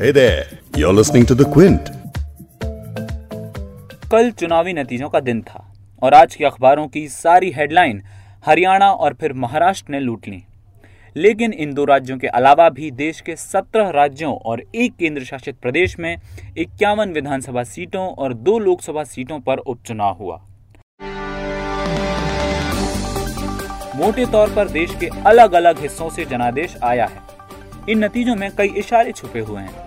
Hey there, you're listening to The Quint. कल चुनावी नतीजों का दिन था और आज के अखबारों की सारी हेडलाइन हरियाणा और फिर महाराष्ट्र ने लूट ली। लेकिन इन दो राज्यों के अलावा भी देश के सत्रह राज्यों और एक केंद्र शासित प्रदेश में इक्यावन विधानसभा सीटों और दो लोकसभा सीटों पर उपचुनाव हुआ। मोटे तौर पर देश के अलग अलग हिस्सों से जनादेश आया है। इन नतीजों में कई इशारे छुपे हुए हैं।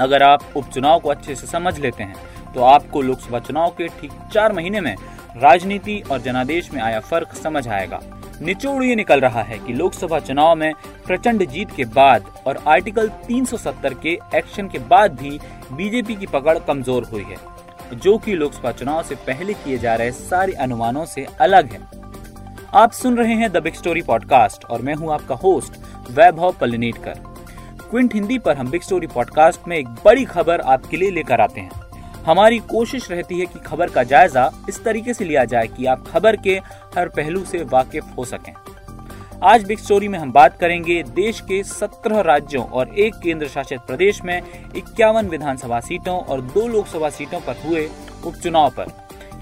अगर आप उपचुनाव को अच्छे से समझ लेते हैं तो आपको लोकसभा चुनाव के ठीक चार महीने में राजनीति और जनादेश में आया फ़र्क समझ आएगा। निचोड़ ये निकल रहा है कि लोकसभा चुनाव में प्रचंड जीत के बाद और आर्टिकल 370 के एक्शन के बाद भी बीजेपी की पकड़ कमज़ोर हुई है, जो कि लोकसभा चुनाव से पहले किए जा रहे सारे अनुमानों से अलग है। आप सुन रहे हैं द बिग स्टोरी पॉडकास्ट और मैं हूँ आपका होस्ट, वैभव पलनीटकर क्विंट हिंदी पर हम बिग स्टोरी पॉडकास्ट में एक बड़ी खबर आपके लिए लेकर आते हैं। हमारी कोशिश रहती है कि खबर का जायजा इस तरीके से लिया जाए कि आप खबर के हर पहलू से वाकिफ हो सकें। आज बिग स्टोरी में हम बात करेंगे देश के 17 राज्यों और एक केंद्र शासित प्रदेश में इक्यावन विधानसभा सीटों और दो लोकसभा सीटों पर हुए उपचुनाव पर,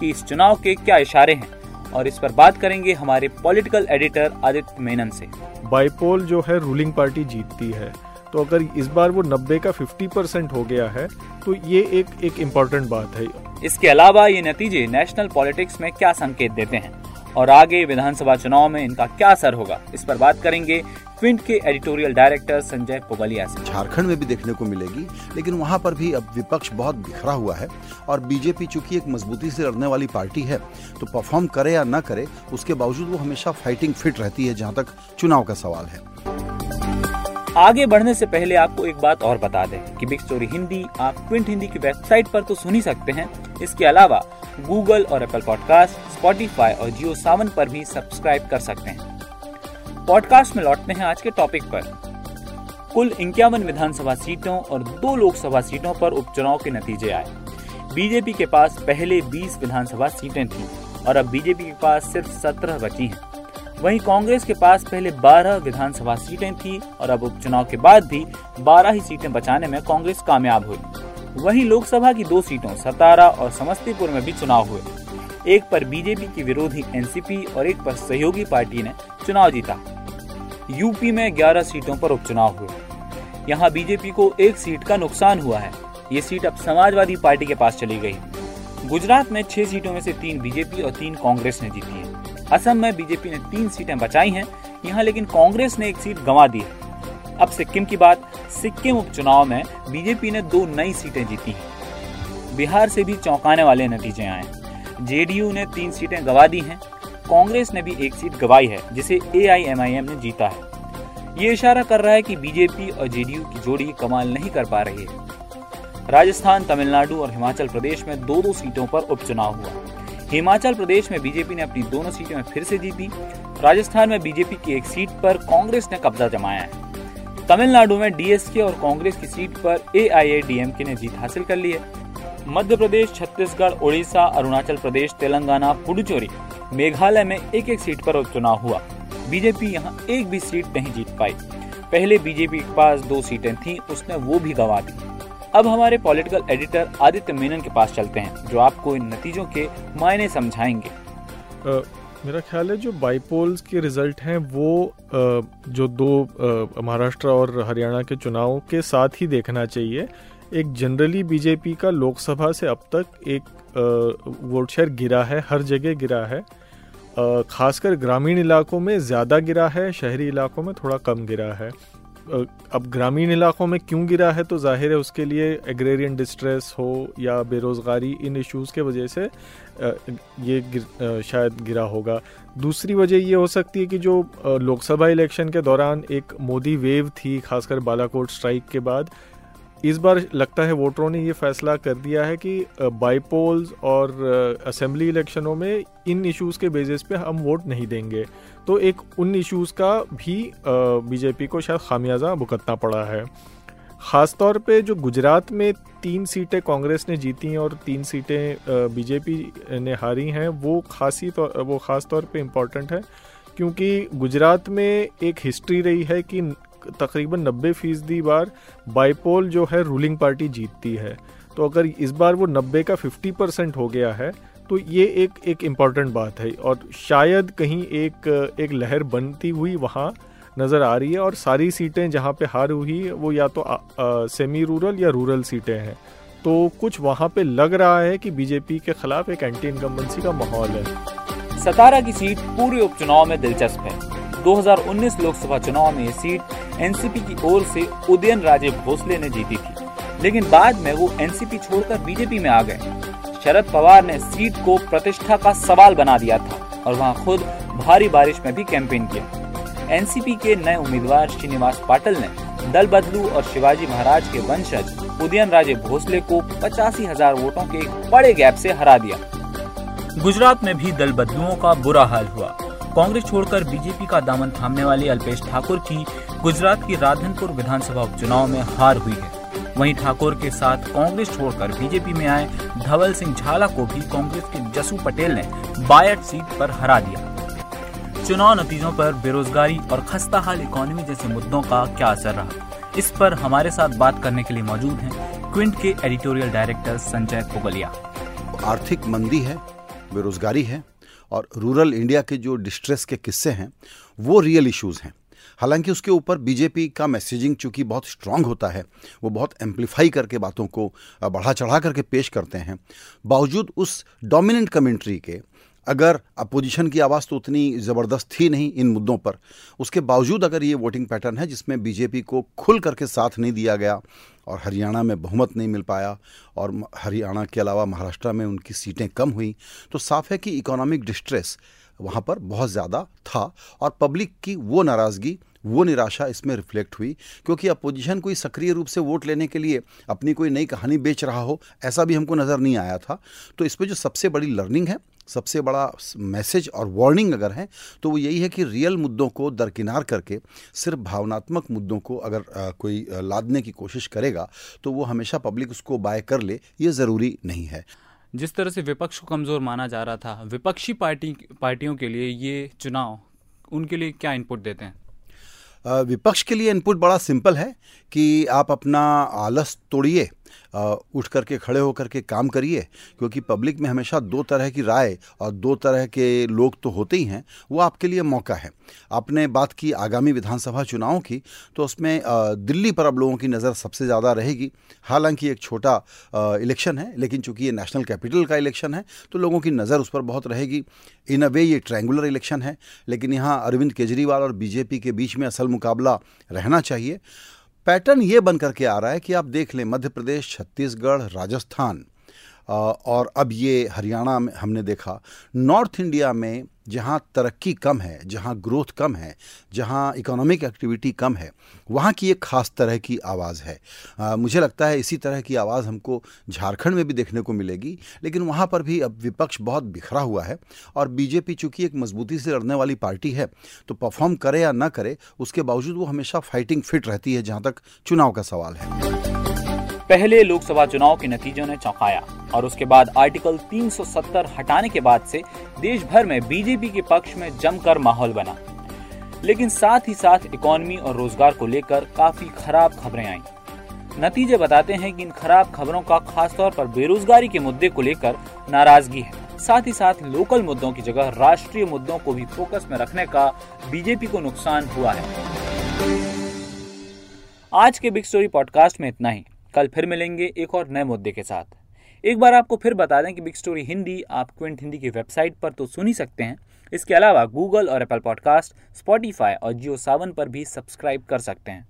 कि इस चुनाव के क्या इशारे हैं। और इस पर बात करेंगे हमारे पॉलिटिकल एडिटर आदित्य मेनन से। बाईपोल जो है, रूलिंग पार्टी जीतती है। तो अगर इस बार वो 90 का 50 परसेंट हो गया है तो ये एक एक इम्पोर्टेंट बात है। इसके अलावा ये नतीजे नेशनल पॉलिटिक्स में क्या संकेत देते हैं? और आगे विधानसभा चुनाव में इनका क्या असर होगा? इस पर बात करेंगे क्विंट के एडिटोरियल डायरेक्टर संजय पोगलिया से। झारखंड में भी देखने को मिलेगी लेकिन वहाँ पर भी अब विपक्ष बहुत बिखरा हुआ है और बीजेपी चूँकि एक मजबूती से लड़ने वाली पार्टी है तो परफॉर्म करे या न करे उसके बावजूद वो हमेशा फाइटिंग फिट रहती है जहाँ तक चुनाव का सवाल है। आगे बढ़ने से पहले आपको एक बात और बता दें कि बिग स्टोरी हिंदी, आप क्विंट हिंदी की वेबसाइट पर तो सुन ही सकते हैं। इसके अलावा गूगल और एप्पल पॉडकास्ट स्पॉटिफाई और जियो सावन पर भी सब्सक्राइब कर सकते हैं। पॉडकास्ट में लौटते हैं आज के टॉपिक पर। कुल इक्यावन विधानसभा सीटों और दो लोकसभा सीटों पर उपचुनाव के नतीजे आए। बीजेपी के पास पहले 20 विधानसभा सीटें थीं और अब बीजेपी के पास सिर्फ़ 17 बची हैं। वहीं कांग्रेस के पास पहले 12 विधानसभा सीटें थी और अब उपचुनाव के बाद भी 12 ही सीटें बचाने में कांग्रेस कामयाब हुई। वहीं लोकसभा की दो सीटों, सतारा और समस्तीपुर में भी चुनाव हुए। एक पर बीजेपी की विरोधी एनसीपी और एक पर सहयोगी पार्टी ने चुनाव जीता। यूपी में 11 सीटों पर उपचुनाव हुए। यहाँ बीजेपी को एक सीट का नुकसान हुआ है। ये सीट अब समाजवादी पार्टी के पास चली गई। गुजरात में छह सीटों में से तीन बीजेपी और तीन कांग्रेस ने जीती है। असम में बीजेपी ने तीन सीटें बचाई हैं, यहाँ लेकिन कांग्रेस ने एक सीट गंवा दी है। अब सिक्किम की बात, सिक्किम उपचुनाव में बीजेपी ने दो नई सीटें जीती हैं। बिहार से भी चौंकाने वाले नतीजे आए जेडीयू ने तीन सीटें गवा दी हैं, कांग्रेस ने भी एक सीट गवाई है, जिसे एआईएमआईएम ने जीता है। ये इशारा कर रहा है कि बीजेपी और जेडीयू की जोड़ी कमाल नहीं कर पा रही है। राजस्थान, तमिलनाडु और हिमाचल प्रदेश में दो दो सीटों पर उपचुनाव हुआ। हिमाचल प्रदेश में बीजेपी ने अपनी दोनों सीटों में फिर से जीती। राजस्थान में बीजेपी की एक सीट पर कांग्रेस ने कब्जा जमाया है। तमिलनाडु में डीएसके और कांग्रेस की सीट पर एआईएडीएमके ने जीत हासिल कर ली है। मध्य प्रदेश, छत्तीसगढ़, ओडिशा, अरुणाचल प्रदेश, तेलंगाना, पुडुचेरी, मेघालय में एक एक सीट पर उपचुनाव हुआ। बीजेपी यहाँ एक भी सीट नहीं जीत पाई। पहले बीजेपी के पास दो सीटें थीं, उसने वो भी गवा दी। अब हमारे पॉलिटिकल एडिटर आदित्य मेनन के पास चलते हैं जो आपको इन नतीजों के मायने समझाएँगे। आ, मेरा ख्याल है जो बाईपोल्स के रिज़ल्ट हैं वो आ, जो दो महाराष्ट्र और हरियाणा के चुनाव के साथ ही देखना चाहिए। एक जनरली बीजेपी का लोकसभा से अब तक एक वोट शेयर गिरा है हर जगह गिरा है। खासकर ग्रामीण इलाकों में ज़्यादा गिरा है शहरी इलाकों में थोड़ा कम गिरा है। अब ग्रामीण इलाकों में क्यों गिरा है तो ज़ाहिर है उसके लिए एग्रेरियन डिस्ट्रेस हो या बेरोज़गारी इन इश्यूज़ के वजह से ये गिर, शायद गिरा होगा। दूसरी वजह ये हो सकती है कि जो लोकसभा इलेक्शन के दौरान एक मोदी वेव थी खासकर बालाकोट स्ट्राइक के बाद इस बार लगता है वोटरों ने ये फैसला कर दिया है कि बाईपोल्स और असेंबली इलेक्शनों में इन इश्यूज़ के बेसिस पे हम वोट नहीं देंगे। तो एक उन इश्यूज़ का भी बीजेपी को शायद खामियाजा भुगतना पड़ा है। ख़ास तौर पे जो गुजरात में तीन सीटें कांग्रेस ने जीती हैं और तीन सीटें बीजेपी ने हारी हैं, वो खासी तौर वो ख़ास तौर पे इम्पोर्टेंट है, क्योंकि गुजरात में एक हिस्ट्री रही है कि तकरीबन नब्बे फ़ीसदी बार बाईपोल जो है रूलिंग पार्टी जीतती है। तो अगर इस बार वो नब्बे का फिफ्टी परसेंट हो गया है तो ये एक एक इंपॉर्टेंट बात है और शायद कहीं एक एक लहर बनती हुई वहाँ नज़र आ रही है और सारी सीटें जहाँ पे हार हुई वो या तो आ, आ, सेमी रूरल या रूरल सीटें हैं। तो कुछ वहाँ पे लग रहा है कि बीजेपी के खिलाफ एक एंटी इनकम्बेंसी का माहौल है। सतारा की सीट पूरे उपचुनाव में दिलचस्प है। 2019 लोकसभा चुनाव में सीट एनसीपी की ओर से उदयन राजे भोसले ने जीती थी। लेकिन बाद में वो एनसीपी छोड़कर बीजेपी में आ गए। शरद पवार ने सीट को प्रतिष्ठा का सवाल बना दिया था और वहाँ खुद भारी बारिश में भी कैंपेन किया। एनसीपी के नए उम्मीदवार श्रीनिवास पाटिल ने दल बदलू और शिवाजी महाराज के वंशज उदयन राजे भोसले को पचासी हज़ार वोटों के बड़े गैप से हरा दिया। गुजरात में भी दल बदलुओं का बुरा हाल हुआ। कांग्रेस छोड़कर बीजेपी का दामन थामने वाले अल्पेश ठाकुर की गुजरात की राधनपुर विधानसभा उपचुनाव में हार हुई है। वहीं ठाकुर के साथ कांग्रेस छोड़कर बीजेपी में आए धवल सिंह झाला को भी कांग्रेस के जसू पटेल ने बायट सीट पर हरा दिया। चुनाव नतीजों पर बेरोजगारी और खस्ता हाल इकोनॉमी जैसे मुद्दों का क्या असर रहा? इस पर हमारे साथ बात करने के लिए मौजूद हैं क्विंट के एडिटोरियल डायरेक्टर संजय पोगलिया। आर्थिक मंदी है, बेरोजगारी है और रूरल इंडिया के जो डिस्ट्रेस के किस्से हैं, वो रियल इश्यूज़ हैं। हालाँकि उसके ऊपर बीजेपी का मैसेजिंग चूँकि बहुत स्ट्रांग होता है, वो बहुत एम्पलीफाई करके बातों को बढ़ा चढ़ा करके पेश करते हैं। बावजूद उस डोमिनेंट कमेंट्री के, अगर अपोजिशन की आवाज़ तो उतनी ज़बरदस्त थी नहीं इन मुद्दों पर। उसके बावजूद अगर ये वोटिंग पैटर्न है, जिसमें बीजेपी को खुल करके साथ नहीं दिया गया और हरियाणा में बहुमत नहीं मिल पाया और हरियाणा के अलावा महाराष्ट्र में उनकी सीटें कम हुई। तो साफ़ है कि इकोनॉमिक डिस्ट्रेस वहाँ पर बहुत ज़्यादा था और पब्लिक की वो नाराज़गी वो निराशा इसमें रिफ्लेक्ट हुई क्योंकि अपोजिशन कोई सक्रिय रूप से वोट लेने के लिए अपनी कोई नई कहानी बेच रहा हो ऐसा भी हमको नज़र नहीं आया था। तो इसमें जो सबसे बड़ी लर्निंग है सबसे बड़ा मैसेज और वार्निंग अगर है तो वो यही है कि रियल मुद्दों को दरकिनार करके सिर्फ़ भावनात्मक मुद्दों को अगर आ, कोई लादने की कोशिश करेगा तो वो हमेशा पब्लिक उसको बाय कर ले ये ज़रूरी नहीं है। जिस तरह से विपक्ष को कमज़ोर माना जा रहा था विपक्षी पार्टी पार्टियों के लिए ये चुनाव उनके लिए क्या इनपुट देते हैं? विपक्ष के लिए इनपुट बड़ा सिंपल है कि आप अपना आलस तोड़िए। उठ करके खड़े होकर के काम करिए, क्योंकि पब्लिक में हमेशा दो तरह की राय और दो तरह के लोग तो होते ही हैं, वो आपके लिए मौका है। आपने बात की आगामी विधानसभा चुनाव की तो उसमें दिल्ली पर अब लोगों की नज़र सबसे ज़्यादा रहेगी। हालाँकि एक छोटा इलेक्शन है, लेकिन चूँकि ये नेशनल कैपिटल का इलेक्शन है तो लोगों की नज़र उस पर बहुत रहेगी। इन अ वे ये ट्रैंगुलर इलेक्शन है, लेकिन यहाँ अरविंद केजरीवाल और बीजेपी के बीच में असल मुकाबला रहना चाहिए। पैटर्न ये बन करके आ रहा है कि आप देख लें, मध्य प्रदेश, छत्तीसगढ़, राजस्थान और अब ये हरियाणा में हमने देखा, नॉर्थ इंडिया में जहाँ तरक्की कम है जहाँ ग्रोथ कम है जहाँ इकोनॉमिक एक्टिविटी कम है वहाँ की एक ख़ास तरह की आवाज़ है। आ, मुझे लगता है इसी तरह की आवाज़ हमको झारखंड में भी देखने को मिलेगी लेकिन वहाँ पर भी अब विपक्ष बहुत बिखरा हुआ है और बीजेपी चूँकि एक मजबूती से लड़ने वाली पार्टी है तो परफॉर्म करे या ना करे उसके बावजूद वो हमेशा फाइटिंग फिट रहती है जहाँ तक चुनाव का सवाल है। पहले लोकसभा चुनाव के नतीजों ने चौंकाया और उसके बाद आर्टिकल 370 हटाने के बाद से देश भर में बीजेपी के पक्ष में जमकर माहौल बना। लेकिन साथ ही साथ इकोनॉमी और रोज़गार को लेकर काफ़ी खराब खबरें आई। नतीजे बताते हैं कि इन खराब खबरों का खासतौर पर बेरोजगारी के मुद्दे को लेकर नाराज़गी है। साथ ही साथ लोकल मुद्दों की जगह राष्ट्रीय मुद्दों को भी फोकस में रखने का बीजेपी को नुकसान हुआ है। आज के बिग स्टोरी पॉडकास्ट में इतना ही। कल फिर मिलेंगे एक और नए मुद्दे के साथ। एक बार आपको फिर बता दें कि बिग स्टोरी हिंदी आप क्विंट हिंदी की वेबसाइट पर तो सुन ही सकते हैं। इसके अलावा गूगल और एप्पल पॉडकास्ट स्पॉटीफाई और जियो सावन पर भी सब्सक्राइब कर सकते हैं।